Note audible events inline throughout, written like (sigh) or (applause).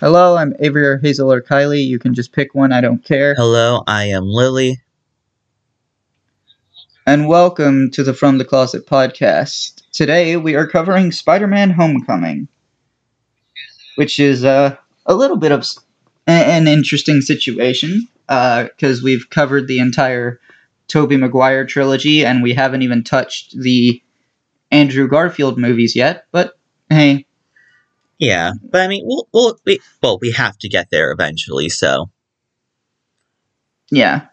Hello, I'm Avory or Hazel or Kylie. You can just pick one, I don't care. Hello, I am Lily. And welcome to the From the Closet podcast. Today we are covering Spider Man Homecoming, which is uh, a little bit of an interesting situation because we've covered the entire Tobey Maguire trilogy and we haven't even touched the Andrew Garfield movies yet. But hey, Yeah, but I mean, we'll, we'll we, well, we have to get there eventually. So Yeah.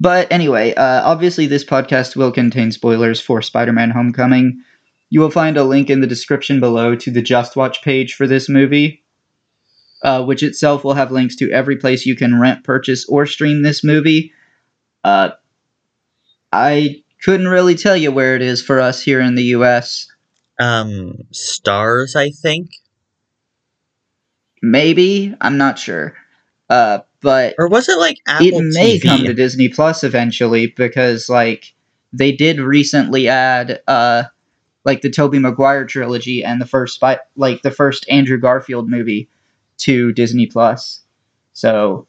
But anyway, uh, obviously, this podcast will contain spoilers for Spider Man Homecoming. You will find a link in the description below to the Just Watch page for this movie, uh, which itself will have links to every place you can rent, purchase, or stream this movie. Uh, I couldn't really tell you where it is for us here in the US. Um, Starz, I think, Maybe, I'm not sure. Uh, but or was it like Apple it may TV? come to Disney Plus eventually because like they did recently add uh like the Tobey Maguire trilogy and the first spy like the first Andrew Garfield movie to Disney Plus. So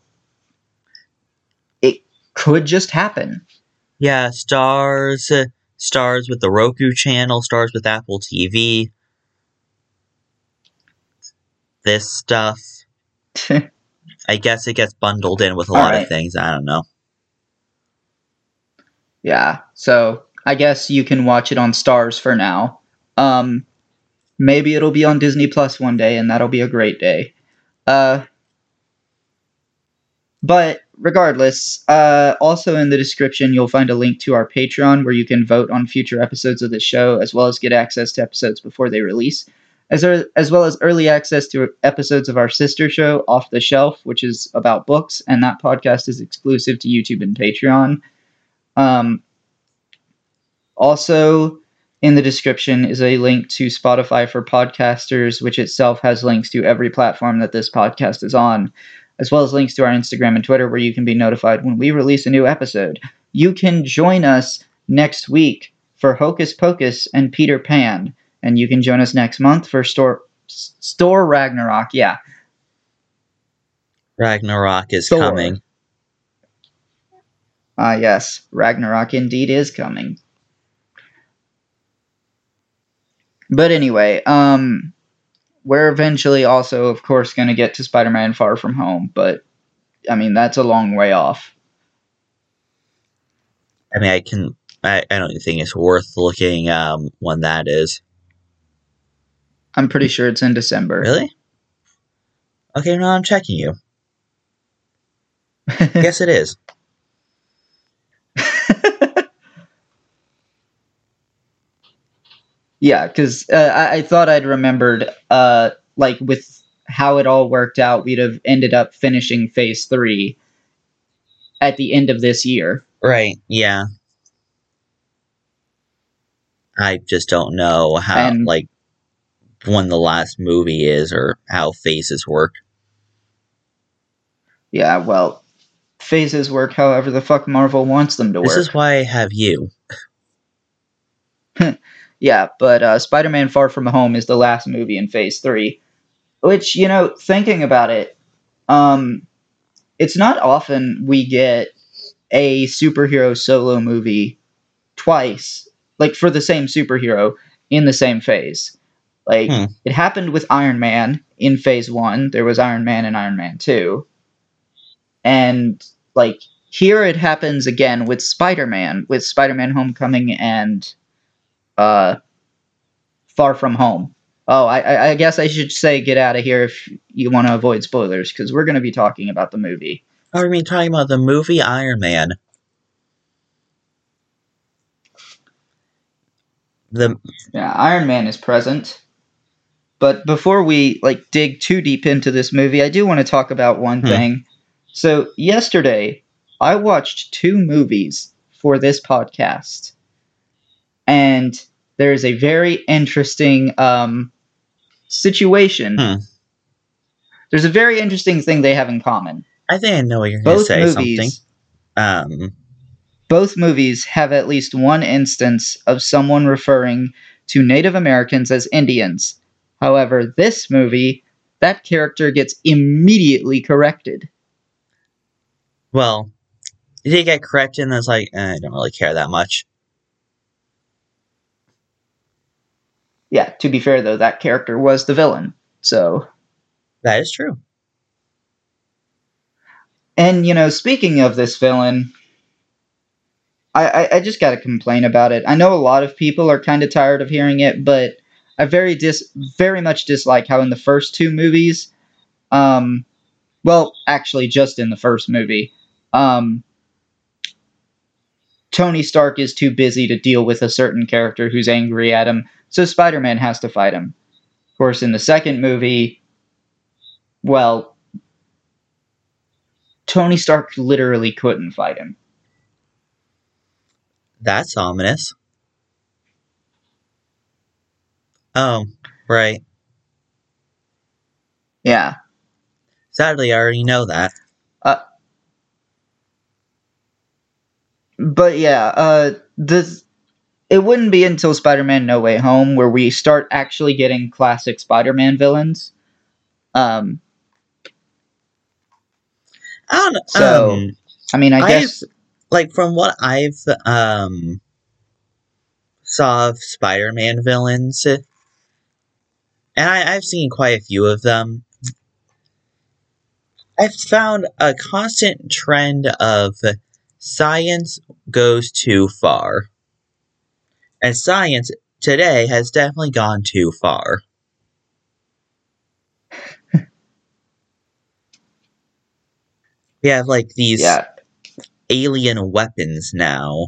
it could just happen. yeah, Starz, uh, Starz with the Roku channel, Starz with Apple TV. This stuff, (laughs) I guess, it gets bundled in with a lot Alright. of things. I don't know. yeah. So I guess you can watch it on Starz for now. Um maybe it'll be on Disney Plus one day and that'll be a great day. Uh but regardless, uh, also in the description, you'll find a link to our Patreon where you can vote on future episodes of the show, as well as get access to episodes before they release, as, er- as well as early access to episodes of our sister show, Off the Shelf, which is about books, and that podcast is exclusive to YouTube and Patreon. Um, also, in the description is a link to Spotify for podcasters, which itself has links to every platform that this podcast is on as well as links to our Instagram and Twitter where you can be notified when we release a new episode. You can join us next week for Hocus Pocus and Peter Pan, and you can join us next month for Thor Thor Ragnarok. Yeah, Ragnarok is Thor. coming. ah yes, Ragnarok indeed is coming. But anyway, um we're eventually also of course going to get to Spider-Man Far From Home, but I mean that's a long way off. I mean, I can. I, I don't think it's worth looking um when that is. I'm pretty sure it's in December. Really? Okay, no, I'm checking you. (laughs) Yes, it is. Yeah, because uh, I, I thought I'd remembered, uh, like with how it all worked out, we'd have ended up finishing phase three at the end of this year. Right. Yeah. I just don't know how, And- like, when the last movie is or how phases work. Yeah, well, phases work however the fuck Marvel wants them to work. This is why I have you. (laughs) Yeah, but uh, Spider Man Far From Home is the last movie in phase three. Which, you know, thinking about it, um, it's not often we get a superhero solo movie twice, like for the same superhero in the same phase. Like, Hmm. it happened with Iron Man in phase one, there was Iron Man and Iron Man 2. And, like, here it happens again with Spider Man, with Spider Man Homecoming and uh, Far From Home. Oh, I- I, guess I should say get out of here if you want to avoid spoilers, because we're going to be talking about the movie. Oh, I mean, talking about the movie Iron Man. The Yeah, Iron Man is present. But before we like dig too deep into this movie, I do want to talk about one Hmm. thing. So yesterday, I watched two movies for this podcast, and there is a very interesting um, situation. Hmm. There's a very interesting thing they have in common. I think I know what you're going to say movies, something. Um, both movies have at least one instance of someone referring to Native Americans as Indians. However, this movie that character gets immediately corrected. Well, did he get corrected and it's like, eh, I don't really care that much. Yeah, to be fair though, that character was the villain. So That is true. And you know, speaking of this villain, I, I, I just got to complain about it. I know a lot of people are kind of tired of hearing it, but I very dis very much dislike how in the first two movies, um, well, actually, just in the first movie, um, Tony Stark is too busy to deal with a certain character who's angry at him, so Spider Man has to fight him. Of course, in the second movie, well, Tony Stark literally couldn't fight him. That's ominous. Oh, right. Yeah. Sadly, I already know that. But yeah, uh this it wouldn't be until Spider-Man No Way Home where we start actually getting classic Spider-Man villains. Um I don't know. So, um, I mean, I I've- guess like from what I've um saw of Spider-Man villains, and I, I've seen quite a few of them. I've found a constant trend of science goes too far, and science today has definitely gone too far. (laughs) we have like these yeah. alien weapons now.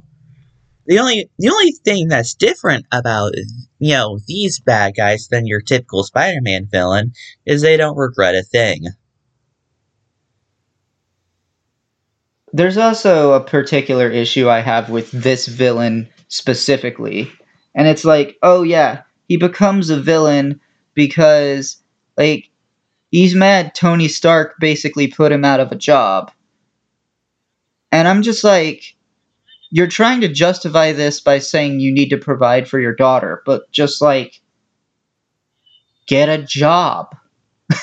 The only the only thing that's different about you know these bad guys than your typical Spider-Man villain is they don't regret a thing. There's also a particular issue I have with this villain specifically. And it's like, oh yeah, he becomes a villain because like he's mad Tony Stark basically put him out of a job. And I'm just like you're trying to justify this by saying you need to provide for your daughter, but just like get a job. (laughs)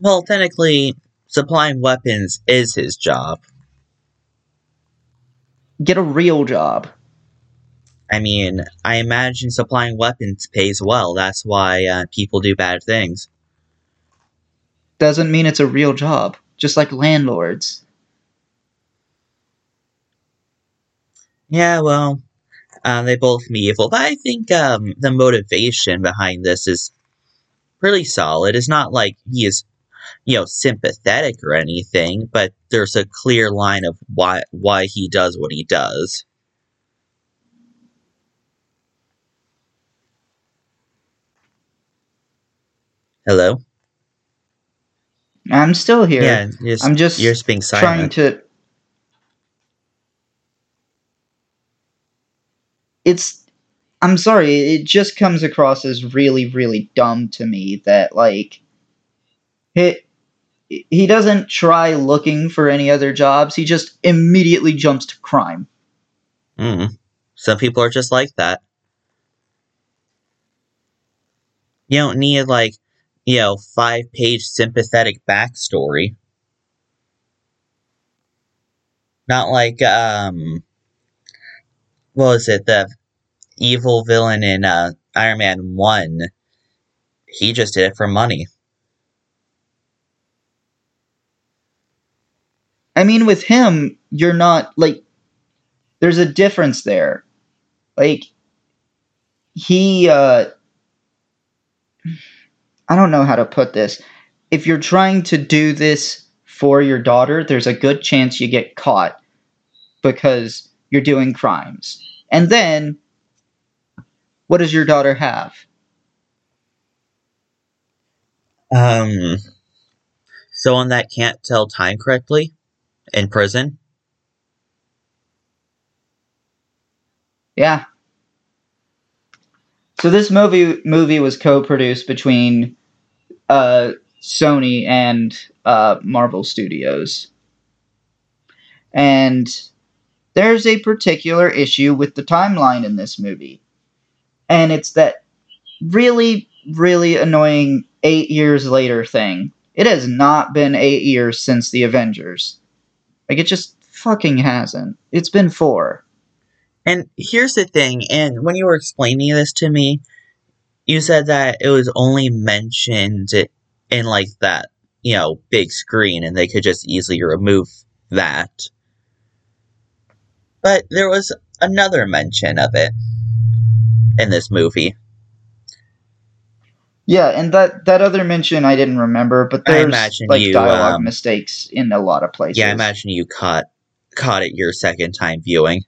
Well, technically, supplying weapons is his job. Get a real job. I mean, I imagine supplying weapons pays well. That's why uh, people do bad things. Doesn't mean it's a real job. Just like landlords. Yeah, well, uh, they both be evil, but I think um, the motivation behind this is pretty solid. It's not like he is, you know, sympathetic or anything, but there's a clear line of why why he does what he does. Hello. I'm still here. Yeah, just, I'm just you're just being silent. trying to it's i'm sorry it just comes across as really really dumb to me that like he he doesn't try looking for any other jobs he just immediately jumps to crime Mm. Some people are just like that. You don't need like, you know, five page sympathetic backstory. Not like um what was it, the evil villain in uh Iron Man one. He just did it for money. I mean with him you're not like there's a difference there. Like he uh i don't know how to put this. If you're trying to do this for your daughter there's a good chance you get caught because you're doing crimes. And then what does your daughter have? Um someone that can't tell time correctly in prison. Yeah. So this movie movie was co-produced between uh, Sony and uh, Marvel Studios, and there's a particular issue with the timeline in this movie, and it's that really really annoying eight years later thing. It has not been eight years since the Avengers. Like, it just fucking hasn't. It's been four. And here's the thing, and when you were explaining this to me, you said that it was only mentioned in like that, you know, big screen and they could just easily remove that. But there was another mention of it in this movie. Yeah, and that that other mention I didn't remember, but there's like you, dialogue um, mistakes in a lot of places. Yeah, I imagine you caught caught it your second time viewing.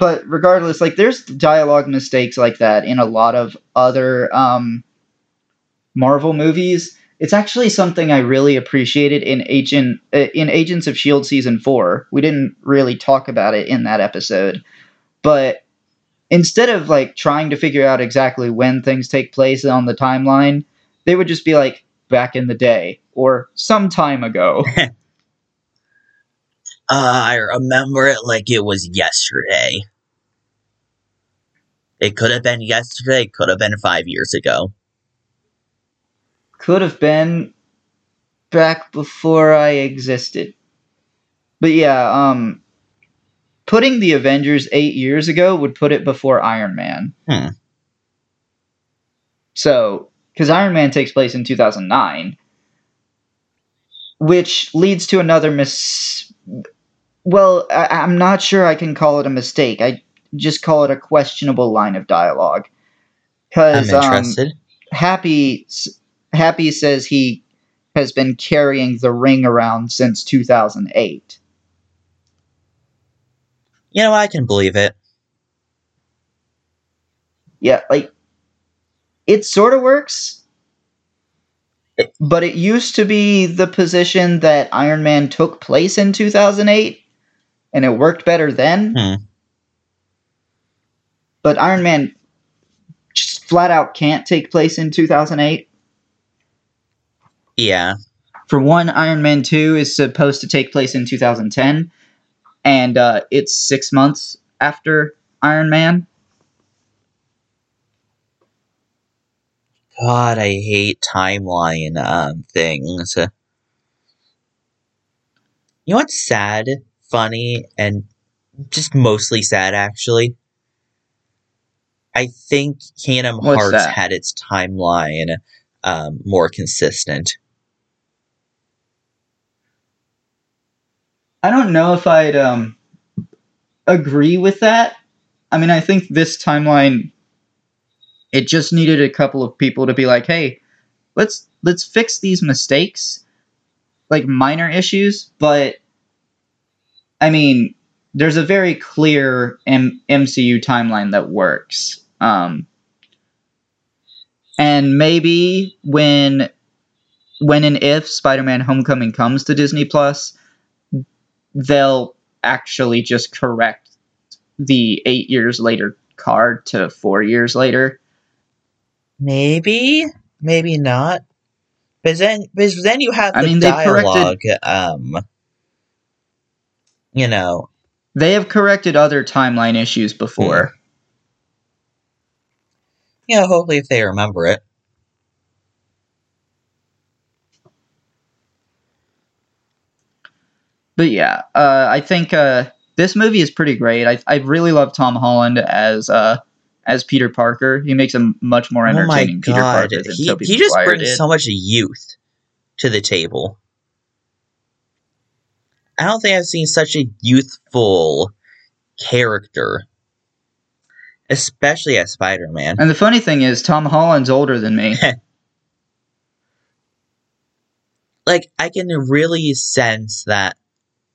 but regardless, like there's dialogue mistakes like that in a lot of other um, Marvel movies. It's actually something I really appreciated in Agent uh, in Agents of Shield season four. We didn't really talk about it in that episode, but instead of like trying to figure out exactly when things take place on the timeline, they would just be like back in the day or some time ago. (laughs) Uh, I remember it like it was yesterday. It could have been yesterday, could have been five years ago. Could have been back before I existed. But yeah, um putting the Avengers 8 years ago would put it before Iron Man. Hmm. So, cuz Iron Man takes place in 2009, which leads to another miss. well, I, I'm not sure I can call it a mistake. I just call it a questionable line of dialogue. Because um. Happy Happy says he has been carrying the ring around since 2008. You know, I can believe it. Yeah, like it sort of works. But it used to be the position that Iron Man took place in 2008 and it worked better then. Hmm. But Iron Man just flat out can't take place in 2008. Yeah. For one, Iron Man 2 is supposed to take place in 2010, and uh, it's six months after Iron Man. God, I hate timeline um, things. You know what's sad, funny, and just mostly sad, actually? I think Kingdom Hearts had its timeline um, more consistent. I don't know if I'd um, agree with that. I mean, I think this timeline it just needed a couple of people to be like, "Hey, let's let's fix these mistakes, like minor issues." But I mean, there's a very clear M- MCU timeline that works. Um, and maybe when when and if Spider-Man: Homecoming comes to Disney Plus, they'll actually just correct the eight years later card to four years later. Maybe, maybe not. But then, because then you have I the mean, they corrected- dialogue. Um, you know, They have corrected other timeline issues before. you know. Hopefully, if they remember it. But yeah, uh, I think uh, this movie is pretty great. I, I really love Tom Holland as uh, as Peter Parker. He makes a much more entertaining. Oh my Peter god, Parker than he Tobey he just brings did. so much youth to the table. I don't think I've seen such a youthful character, especially as Spider-Man. and the funny thing is, Tom Holland's older than me. (laughs) like I can really sense that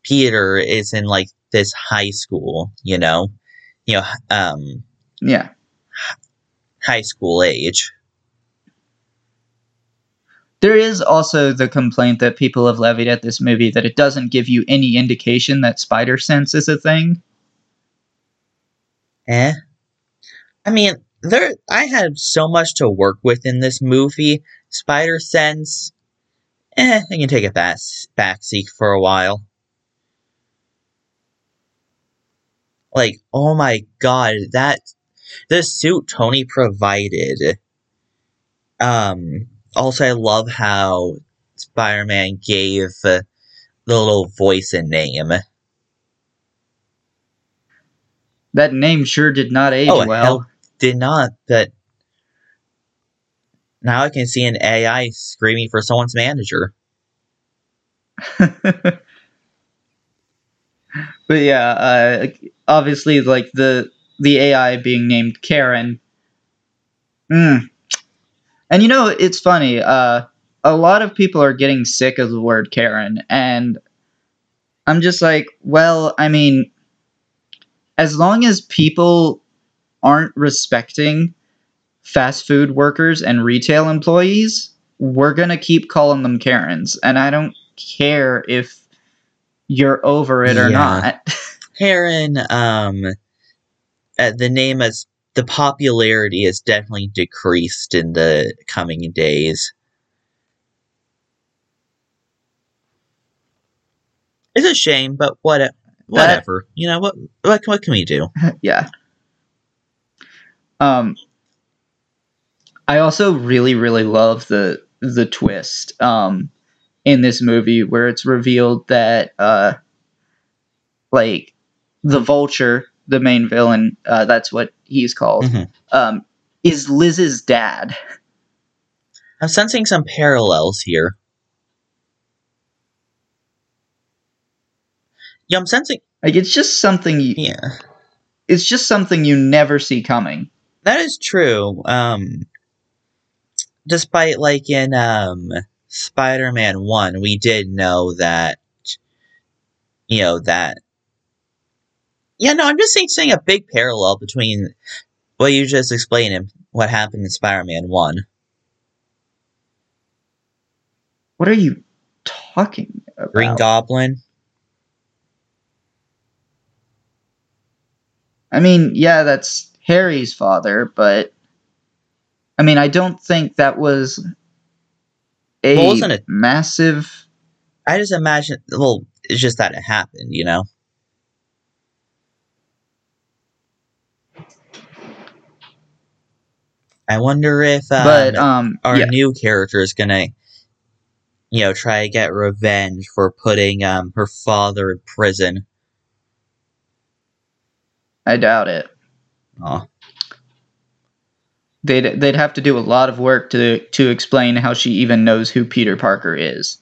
Peter is in like this high school, you know, you know, um, yeah. high school age. There is also the complaint that people have levied at this movie that it doesn't give you any indication that spider sense is a thing. Eh. I mean, there. I had so much to work with in this movie. Spider Sense. Eh, I can take a back backseat for a while. Like, oh my god, that the suit Tony provided. Um. Also, I love how Spider-Man gave uh, the little voice and name. That name sure did not age Oh, well. did not, but now I can see an AI screaming for someone's manager. (laughs) but yeah, uh, obviously, like the the AI being named Karen. Mm. And you know, it's funny. Uh, a lot of people are getting sick of the word Karen, and I'm just like, well, I mean, as long as people aren't respecting fast food workers and retail employees, we're gonna keep calling them Karens, and I don't care if you're over it or Yeah. not. (laughs) Karen, um, uh, the name has the popularity has definitely decreased in the coming days. It's a shame, but what, whatever. you know what? What, what can we do? (laughs) yeah. Um, I also really, really love the the twist um, in this movie where it's revealed that uh, like the Vulture, the main villain, uh, that's what he's called, Mhm. um, is Liz's dad. I'm sensing some parallels here. Yeah, I'm sensing. Like it's just something. You, Yeah, It's just something you never see coming. that is true. Um, despite like in um Spider-Man One, we did know that. You know that. Yeah, no, I'm just saying, seeing a big parallel between what you just explained and what happened in Spider-Man One. What are you talking about? Green Goblin. I mean, yeah, that's Harry's father, but I mean, I don't think that was a Well, wasn't it- massive. I just imagine. Well, it's just that it happened. You know. I wonder if um, but um, our yeah, new character is gonna, you know, try to get revenge for putting um her father in prison. I doubt it. Oh, They'd they'd have to do a lot of work to to explain how she even knows who Peter Parker is.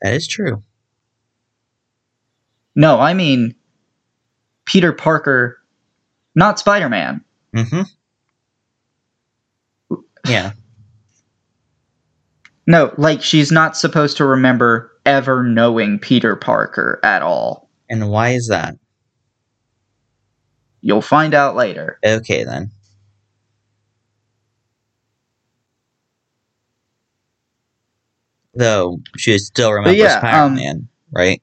that is true. No, I mean Peter Parker, not Spider Man. Mm-hmm. Yeah. No, like she's not supposed to remember ever knowing Peter Parker at all. And why is that? You'll find out later. Okay then. Though she still remembers yeah, um, Spider-Man, right?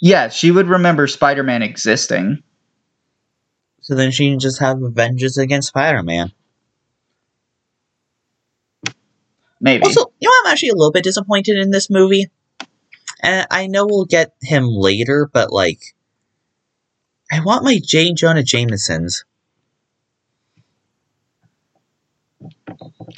Yeah, she would remember Spider Man existing. So then she can just have vengeance against Spider-Man. Maybe. Also, you know, I'm actually a little bit disappointed in this movie. And I know we'll get him later, but like, I want my J. Jonah Jamesons.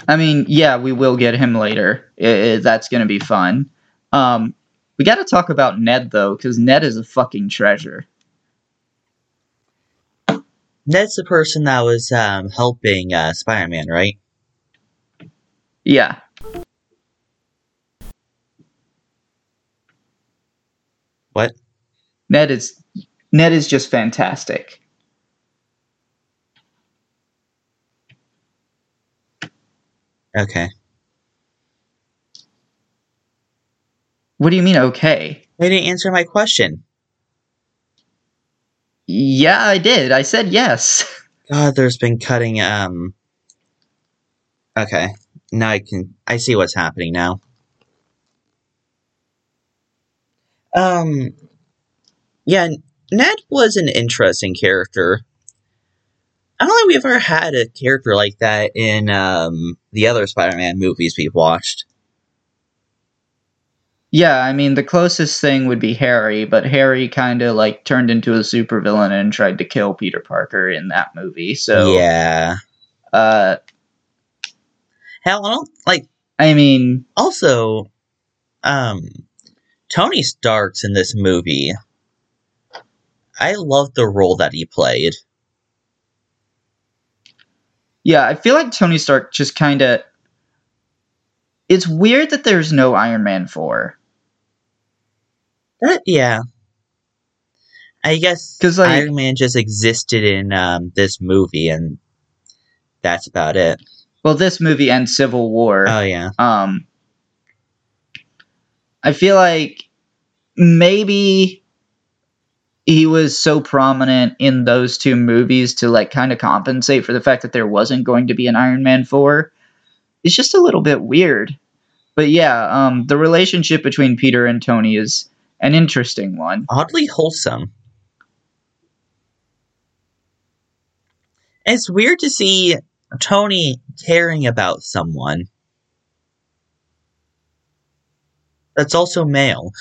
I mean, yeah, we will get him later. I- I- that's going to be fun. Um, we got to talk about Ned, though, because Ned is a fucking treasure. Ned's the person that was um, helping uh, Spider-Man, right? Yeah. What? Ned is Ned is just fantastic. Okay. What do you mean okay? They didn't answer my question. Yeah, I did. I said yes. (laughs) God, there's been cutting. Um. Okay, now I can. I see what's happening now. Um. Yeah, Ned was an interesting character. I don't think we've ever had a character like that in um the other Spider-Man movies we've watched. Yeah, I mean the closest thing would be Harry, but Harry kind of like turned into a supervillain and tried to kill Peter Parker in that movie. So yeah. uh Hell, I don't like. I mean Also, um, Tony Stark's in this movie. I love the role that he played. yeah, I feel like Tony Stark just kind of It's weird that there's no Iron Man 4 That, yeah. I guess 'Cause, like- Iron Man just existed in um, this movie, and that's about it. well this movie and Civil War. Oh yeah, um I feel like maybe he was so prominent in those two movies to like kind of compensate for the fact that there wasn't going to be an Iron Man 4. It's just a little bit weird. But yeah, um the relationship between Peter and Tony is an interesting one. oddly wholesome. It's weird to see Tony caring about someone that's also male.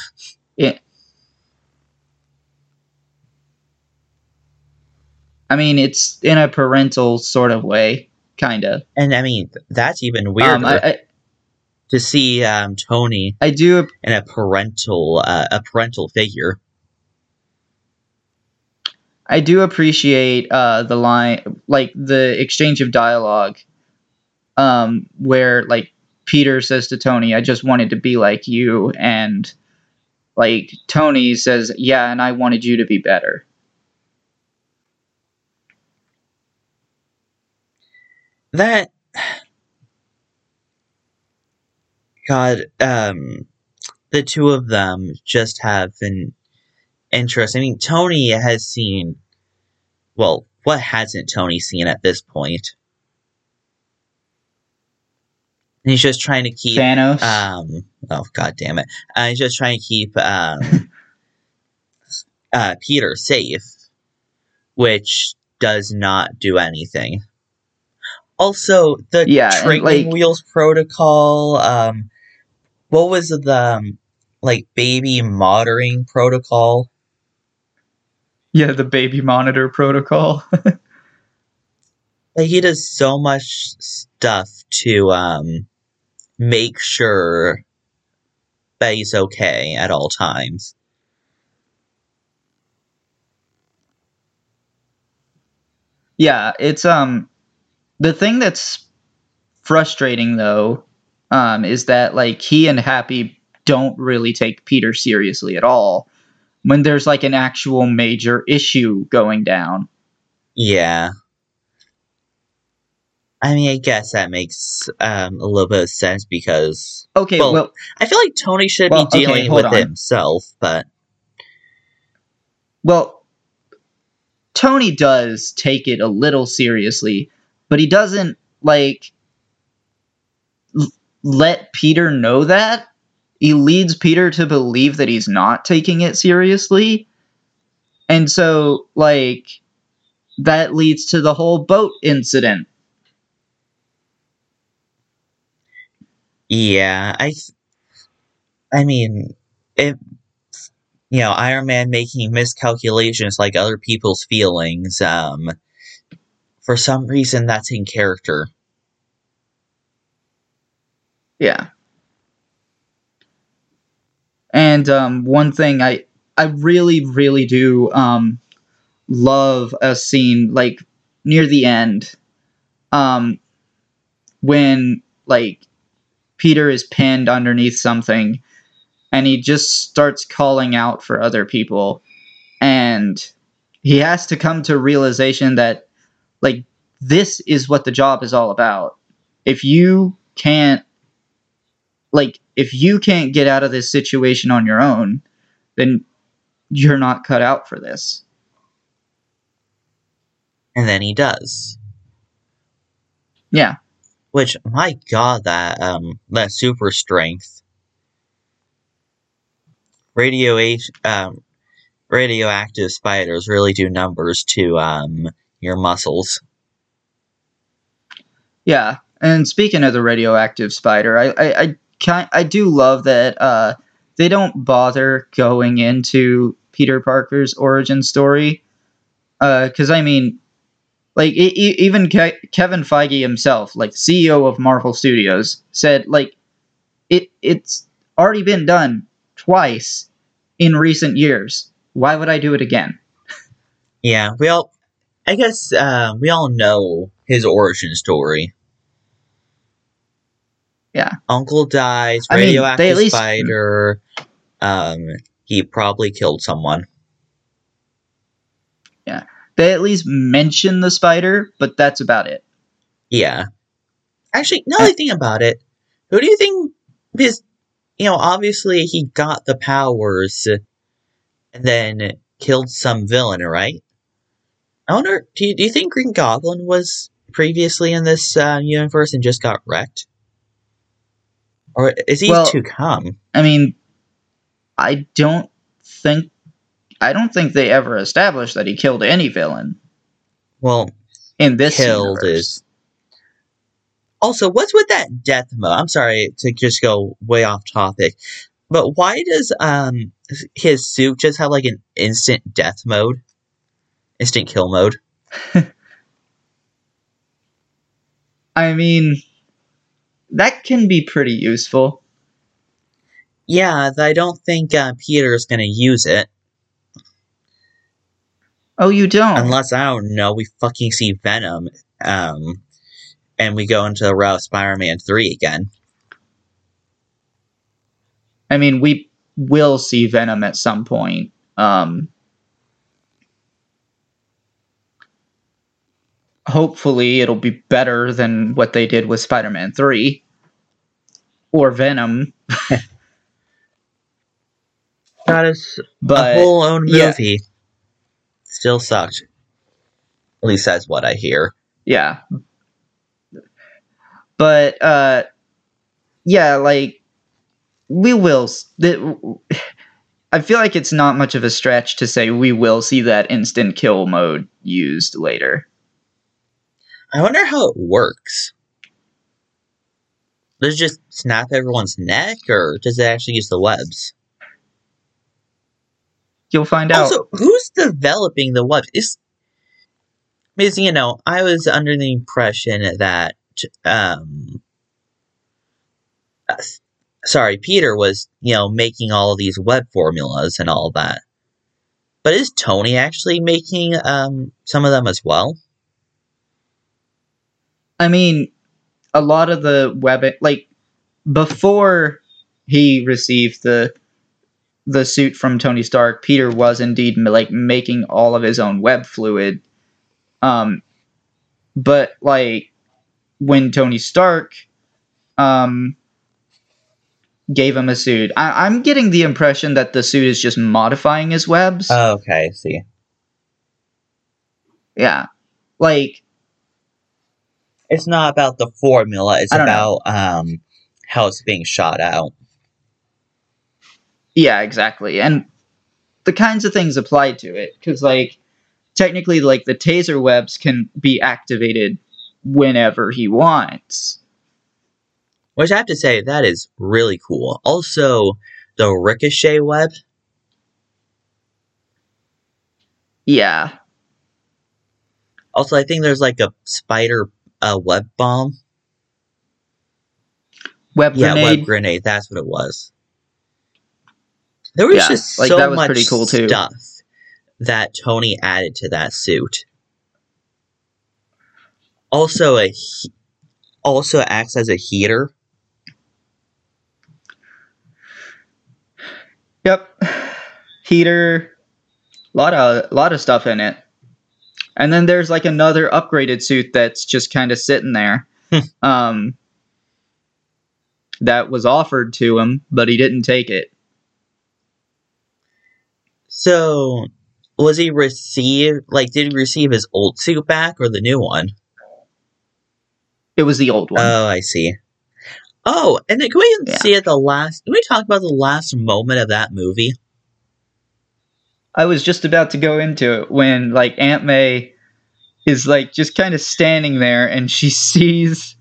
Yeah. I mean, it's in a parental sort of way, kind of. And I mean, that's even weirder Um, I, I, to see um, Tony I do in a parental uh, a parental figure. I do appreciate uh, the line, like the exchange of dialogue, um, where like Peter says to Tony, "I just wanted to be like you," and like Tony says, "Yeah, and I wanted you to be better." That God, um, the two of them just have an interest. I mean, Tony has seen. Well, what hasn't Tony seen at this point? And he's just trying to keep Thanos. um oh god damn it uh, he's just trying to keep um (laughs) uh peter safe which does not do anything also the Yeah, training like- wheels protocol um what was the um, like baby monitoring protocol yeah, the baby monitor protocol. (laughs) like he does so much stuff to um make sure that he's okay at all times yeah, it's um the thing that's frustrating though um is that like he and Happy don't really take Peter seriously at all when there's like an actual major issue going down. Yeah. I mean, I guess that makes um, a little bit of sense because Okay, Well, well, I feel like Tony should Well, be dealing hold with on. himself, but well Tony does take it a little seriously, but he doesn't like let Peter know that. He leads Peter to believe that he's not taking it seriously. And so like that leads to the whole boat incident. yeah, I, I mean, it, you know, Iron Man making miscalculations like other people's feelings. Um, for some reason, that's in character. Yeah. And um, one thing I I really really do um, love a scene like near the end, um, when like Peter is pinned underneath something, and he just starts calling out for other people, and he has to come to realization that like this is what the job is all about. If you can't like if you can't get out of this situation on your own, then you're not cut out for this. And then he does. Yeah. Which, my god, that um, that super strength. Radio um, radioactive spiders really do numbers to um your muscles. Yeah. And speaking of the radioactive spider, I I I, ki- I do love that uh they don't bother going into Peter Parker's origin story. Because I mean, like e- e- even Ke- Kevin Feige himself, like CEO of Marvel Studios, said like it it's already been done twice in recent years. Why would I do it again? Yeah, well. I guess uh, we all know his origin story. Yeah. Uncle dies, I mean, they radioactive at least- spider. Um, he probably killed someone. Yeah. They at least mention the spider, but that's about it. Yeah. Actually, now that I think about it, who do you think? Because you know, obviously he got the powers, and then killed some villain, right? I wonder. Do you, do you think Green Goblin was previously in this uh, universe and just got wrecked, or is he Well- to come? I mean, I don't think I don't think they ever established that he killed any villain Well, in this killed universe. is. Also, what's with that death mode? I'm sorry to just go way off topic, but why does um his suit just have like an instant death mode, instant kill mode? (laughs) I mean, that can be pretty useful. Yeah, I don't think uh, Peter's gonna use it Oh, you don't? unless I don't know. We fucking see Venom, um, and we go into the route of Spider-Man three again. I mean, we will see Venom at some point. Um, hopefully, it'll be better than what they did with Spider-Man Three or Venom. (laughs) That is But a whole own yeah. movie. Still sucked. At least that's what I hear. yeah but uh yeah like we will i feel like it's not much of a stretch to say we will see that instant kill mode used later I wonder how it works. Does it just snap everyone's neck, or does it actually use the webs? you'll find out Also, who's developing the webs? Is because you know, I was under the impression that um, uh, sorry, Peter was you know making all of these web formulas and all that. But is Tony actually making um some of them as well? I mean a lot of the web like before he received the the suit from Tony Stark, Peter was indeed like making all of his own web fluid. Um, but like when Tony Stark um gave him a suit, I- I'm getting the impression that the suit is just modifying his webs. Oh, okay, I see. yeah, like It's not about the formula. It's about um how it's being shot out. Yeah, exactly. And the kinds of things applied to it cuz like technically like the taser webs can be activated whenever he wants. Which I have to say, that is really cool. Also, the ricochet web. Yeah. Also, I think there's like a spider uh, web bomb. Web Yeah, grenade. web grenade. That's what it was. There was Yeah, just like, so that was much pretty cool, too. stuff that Tony added to that suit. Also, a he- also acts as a heater. Yep. Heater. A Lot of lot of stuff in it. And then there's like another upgraded suit that's just kind of sitting there. Hmm. um that was offered to him, but he didn't take it. So, was he receive like did he receive his old suit back or the new one? It was the old one. Oh, I see. Oh, and then can we Yeah. see at the last? Can we talk about the last moment of that movie? I was just about to go into it when like Aunt May is like just kind of standing there and she sees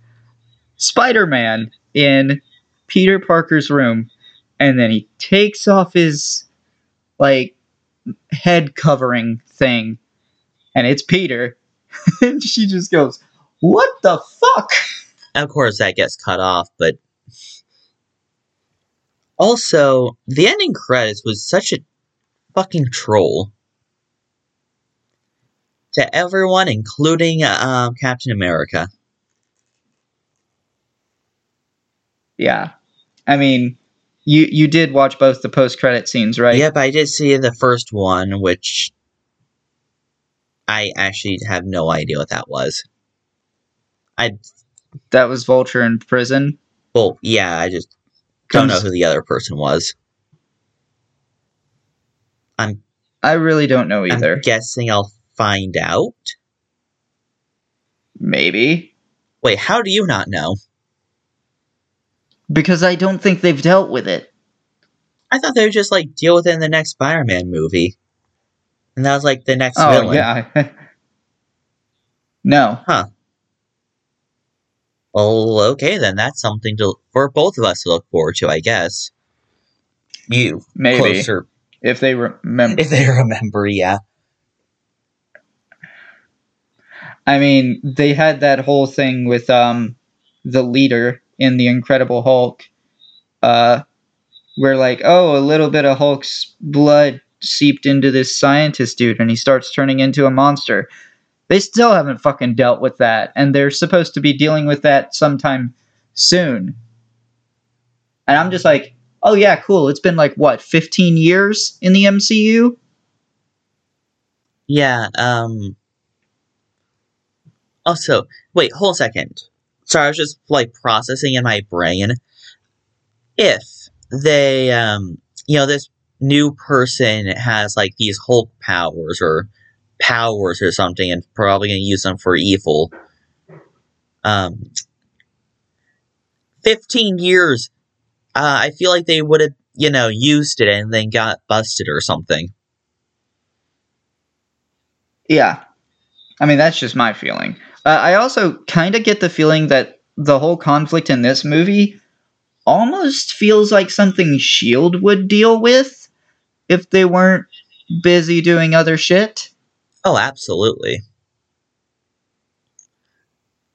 Spider-Man in Peter Parker's room and then he takes off his like head covering thing, and it's Peter. (laughs) and she just goes, "What the fuck?" Of course, that gets cut off, but also the ending credits was such a fucking troll to everyone, including um, Captain America. Yeah, I mean, you you did watch both the post credit scenes, right? Yep, I did see the first one, which I actually have no idea what that was. I That was Vulture in prison. well, yeah, I just don't know who the other person was. I'm I really don't know either. I'm guessing I'll find out. Maybe Wait, how do you not know? because I don't think they've dealt with it. I thought they would just like deal with it in the next Spider-Man movie, and that was like the next Oh villain. yeah. (laughs) no. Huh. Well, okay then. That's something to for both of us to look forward to, I guess. You Maybe closer if they remember. if they remember, yeah. I mean, they had that whole thing with um the leader in the Incredible Hulk, uh, where like, oh, a little bit of Hulk's blood seeped into this scientist dude, and he starts turning into a monster. They still haven't fucking dealt with that, and they're supposed to be dealing with that sometime soon. And I'm just like, oh yeah, cool. It's been like what, 15 years in the MCU? Yeah, um Also, wait, hold a second. Sorry, I was just like processing in my brain. If they um you know, this new person has like these Hulk powers or powers or something and probably gonna use them for evil. Um fifteen years uh, I feel like they would have, you know, used it and then got busted or something. Yeah. I mean, that's just my feeling. Uh, I also kind of get the feeling that the whole conflict in this movie almost feels like something S.H.I.E.L.D. would deal with if they weren't busy doing other shit. Oh, absolutely.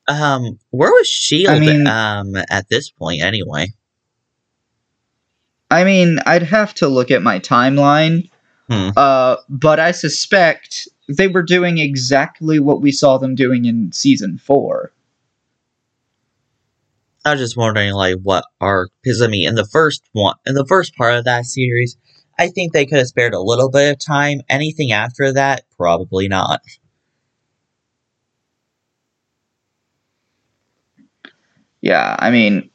Um, where was Shield I mean- um at this point anyway? I mean, I'd have to look at my timeline, Hmm. uh, but I suspect they were doing exactly what we saw them doing in season four. I was just wondering like what arc because I mean in the first one in the first part of that series, I think they could have spared a little bit of time. Anything after that, probably not. Yeah, I mean,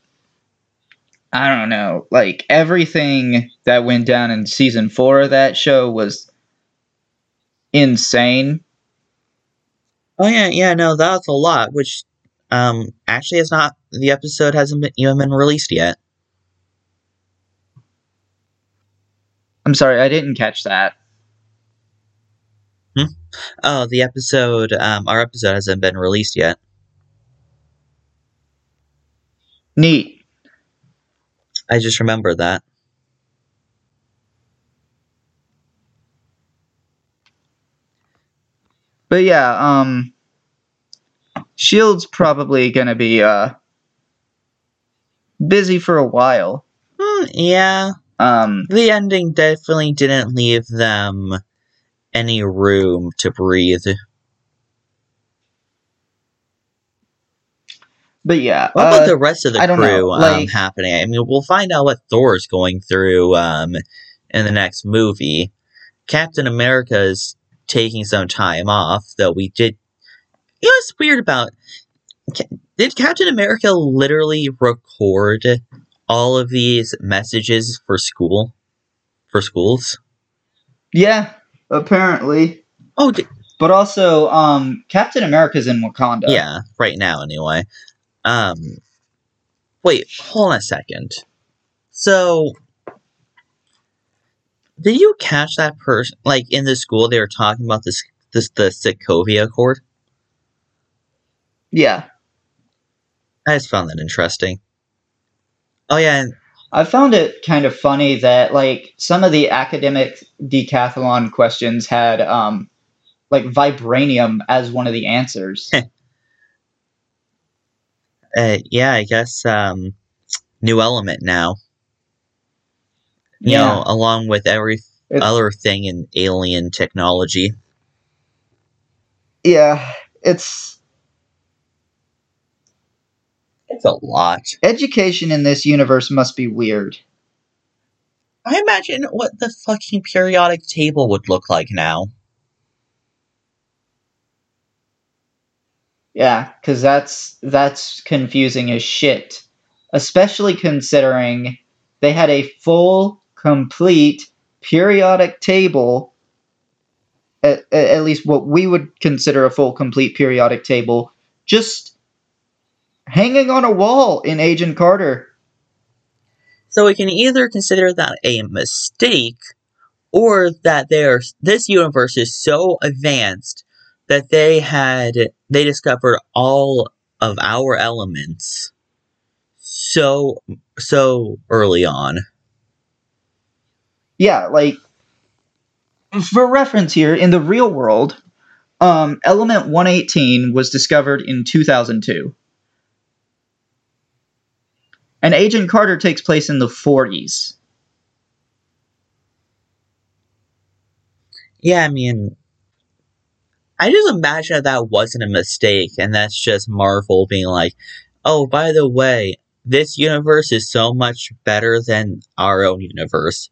I don't know. Like everything that went down in season four of that show was insane. Oh yeah, yeah, no, that's a lot. Which, um, actually, is not the episode hasn't been, even been released yet. I'm sorry, I didn't catch that. Oh, the episode, um, our episode hasn't been released yet. Neat. I just remember that. But yeah, um Shield's probably gonna be uh busy for a while. Hmm, yeah, Um the ending definitely didn't leave them any room to breathe. But yeah. What about uh, the rest of the don't know, crew um, happening? I mean, we'll find out what Thor's going through um, in the next movie. Captain America is taking some time off, though we did. You know what's weird about. Did Captain America literally record all of these messages for school? For schools? Yeah, apparently. Oh, d- But also, um Captain America's in Wakanda. yeah, right now anyway. Um, wait, hold on a second. So, did you catch that person? Like in the school, they were talking about this, this the Sokovia Accord. Yeah. I just found that interesting. Oh yeah, and I found it kind of funny that like some of the academic decathlon questions had um like vibranium as one of the answers. (laughs) Uh, yeah, I guess um, new element now. You Yeah. know, along with every It- other thing in alien technology. yeah, it's It's a lot. education in this universe must be weird. I imagine what the fucking periodic table would look like now. Yeah, because that's that's confusing as shit. Especially considering they had a full, complete periodic table. At, at least what we would consider a full, complete periodic table, just hanging on a wall in Agent Carter. So we can either consider that a mistake, or that their this universe is so advanced that they had they discovered all of our elements so so early on. Yeah, like for reference here, in the real world, um, element 118 was discovered in 2002. And Agent Carter takes place in the 40s. Yeah, I mean, I just imagine that that wasn't a mistake, and that's just Marvel being like, "Oh, by the way, this universe is so much better than our own universe."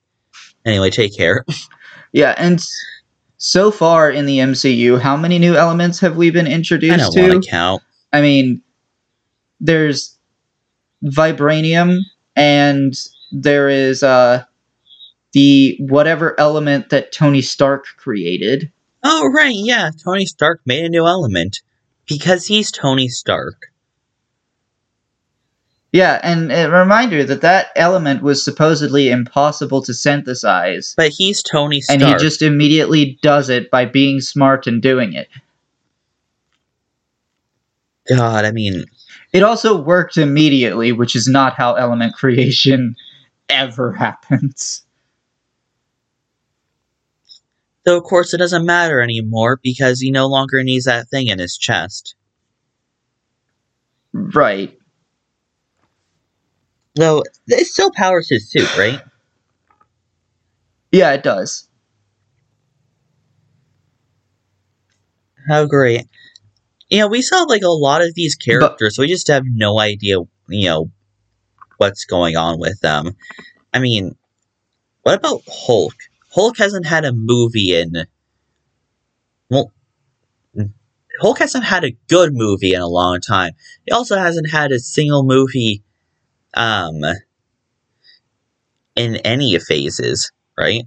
Anyway, take care. (laughs) Yeah, and so far in the MCU, how many new elements have we been introduced I don't to? want to count. I mean, there's vibranium, and there is uh, the whatever element that Tony Stark created. Oh, right, yeah, Tony Stark made a new element because he's Tony Stark. Yeah, and a reminder that that element was supposedly impossible to synthesize, But he's Tony Stark. and he just immediately does it by being smart and doing it. God, I mean, It also worked immediately, which is not how element creation (laughs) ever happens. Though of course it doesn't matter anymore because he no longer needs that thing in his chest. Right. Though it still powers his suit, right? Yeah, it does. How great. You know, we saw like a lot of these characters, so we just have no idea, you know, what's going on with them. I mean, what about Hulk? Hulk hasn't had a movie in. Well, Hulk hasn't had a good movie in a long time. He also hasn't had a single movie, um, in any phases, right?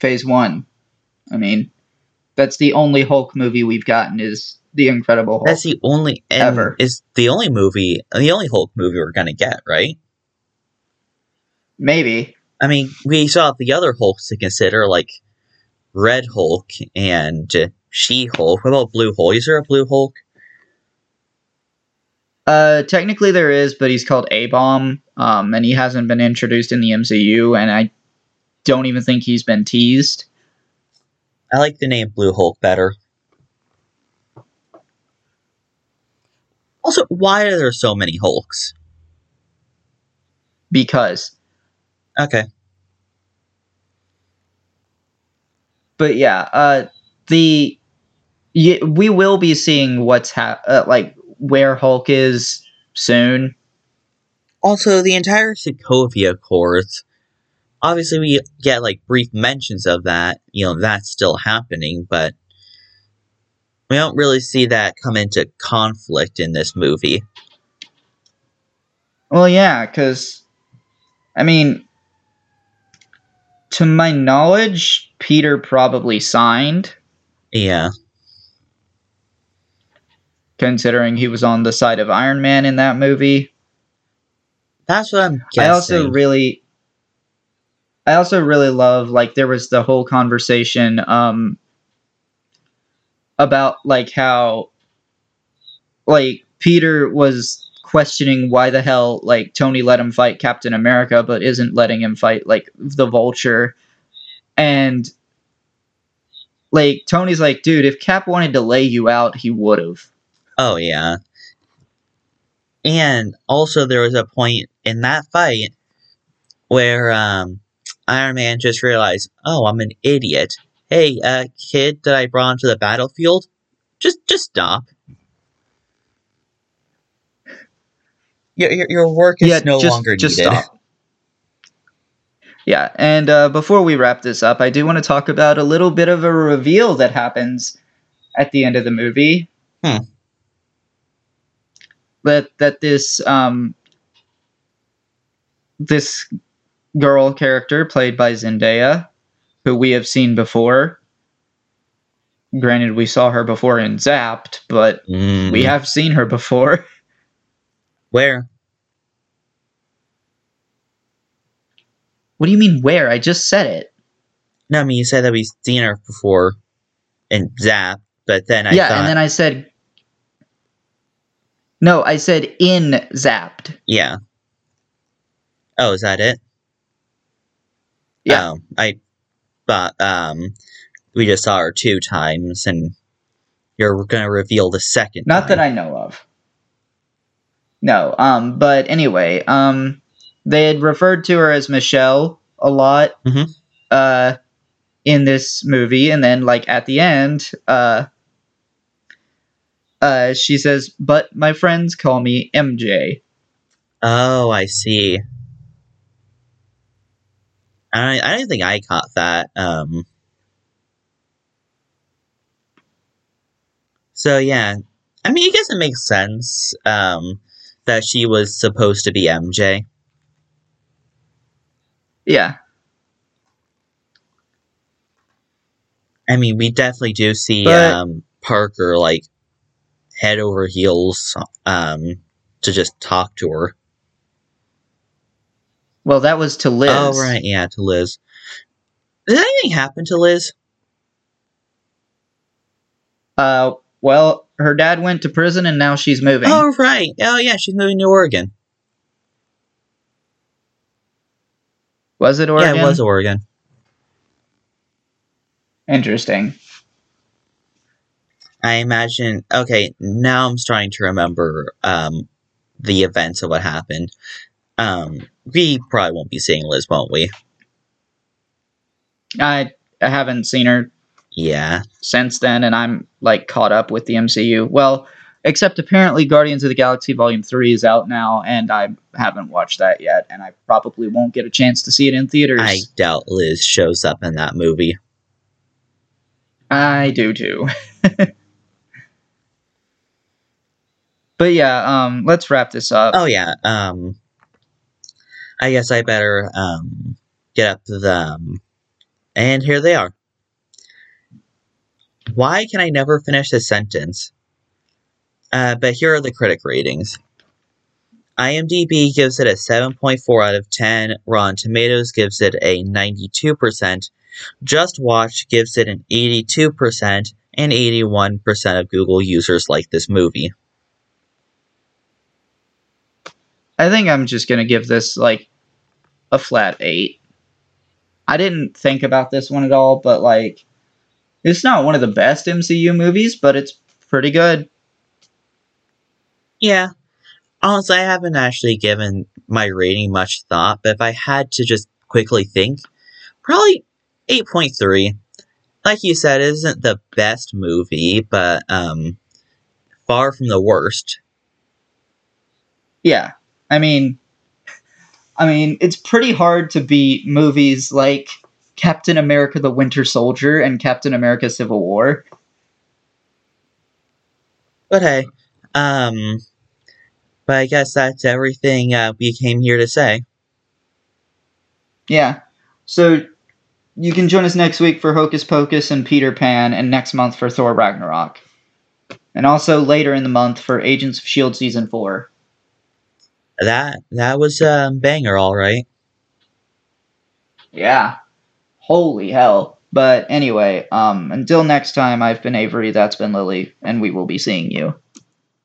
Phase one. I mean, that's the only Hulk movie we've gotten is the Incredible Hulk. That's the only Ever. is the only movie, the only Hulk movie we're gonna get, right? Maybe. I mean, we saw the other Hulks to consider, like Red Hulk and She Hulk. What about Blue Hulk? Is there a Blue Hulk? Uh, technically there is, but he's called A Bomb, um, and he hasn't been introduced in the MCU, and I don't even think he's been teased. I like the name Blue Hulk better. Also, why are there so many Hulks? because. Okay. But yeah, uh, the y- we will be seeing what's ha- uh, like where Hulk is soon. Also, the entire Sokovia Accords. Obviously, we get like brief mentions of that. You know, that's still happening, but we don't really see that come into conflict in this movie. Well, yeah, because I mean, to my knowledge, Peter probably signed, Yeah. considering he was on the side of Iron Man in that movie. That's what I'm guessing. I also really I also really love like there was the whole conversation um about like how like Peter was questioning why the hell like Tony let him fight Captain America, but isn't letting him fight like the Vulture, and like Tony's like, dude, if Cap wanted to lay you out, he would have. Oh yeah. And also there was a point in that fight where um, Iron Man just realized, "Oh, I'm an idiot. Hey, uh, kid that I brought onto the battlefield, just just stop. Your your, work is Yeah, no just- longer just needed." stop. Yeah, and uh, before we wrap this up, I do want to talk about a little bit of a reveal that happens at the end of the movie. Hmm. That that this um this girl character played by Zendaya, who we have seen before. Granted, we saw her before in Zapped, but Mm, we have seen her before. (laughs) where? What do you mean where? I just said it. No, I mean you said that we've seen her before in Zap, but then I yeah, thought, and then I said No, I said in Zapped. yeah. Oh, is that it? Yeah. Oh, I thought um, we just saw her two times, and you're gonna reveal the second. Not that. I know of. No, um, but anyway, um, they had referred to her as Michelle a lot, Mhm. uh, in this movie, and then like at the end, uh, uh, she says, "But my friends call me MJ." Oh, I see. I I don't think I caught that. Um. So yeah, I mean, I guess it makes sense. Um, that she was supposed to be MJ. Yeah, I mean, we definitely do see But- um Parker like head over heels um to just talk to her. well, that was to Liz. Oh right, yeah, to Liz. Did anything happen to Liz? Uh, well, her dad went to prison, and now she's moving. Oh right. Oh yeah, she's moving to Oregon. was it Oregon? Yeah, it was Oregon. interesting. I imagine. Okay, now I'm starting to remember um, the events of what happened. Um, we probably won't be seeing Liz, won't we? I I haven't seen her Yeah. since then, and I'm like caught up with the MCU. Well, except apparently Guardians of the Galaxy Volume Three is out now, and I haven't watched that yet, and I probably won't get a chance to see it in theaters. I doubt Liz shows up in that movie. I do too. (laughs) but yeah, um, let's wrap this up. Oh yeah. Um, I guess I better um get up to them. And here they are. Why can I never finish this sentence? Uh, but here are the critic ratings. IMDb gives it a 7.4 out of 10. Rotten Tomatoes gives it a 92%. JustWatch gives it an 82%. And 81% of Google users like this movie. I think I'm just gonna give this like a flat eight. I didn't think about this one at all, but like, it's not one of the best MCU movies, but it's pretty good. Yeah. Honestly, I haven't actually given my rating much thought, but if I had to just quickly think, probably 8.3. Like you said, it isn't the best movie, but um far from the worst. Yeah, I mean, I mean, it's pretty hard to beat movies like Captain America: The Winter Soldier and Captain America: Civil War. But hey, um but I guess that's everything uh, we came here to say. Yeah, so you can join us next week for Hocus Pocus and Peter Pan, and next month for Thor Ragnarok, and also later in the month for Agents of Shield season four. That that was um banger all right. Yeah, holy hell! But anyway, um, until next time, I've been Avory. That's been Lily, and we will be seeing you.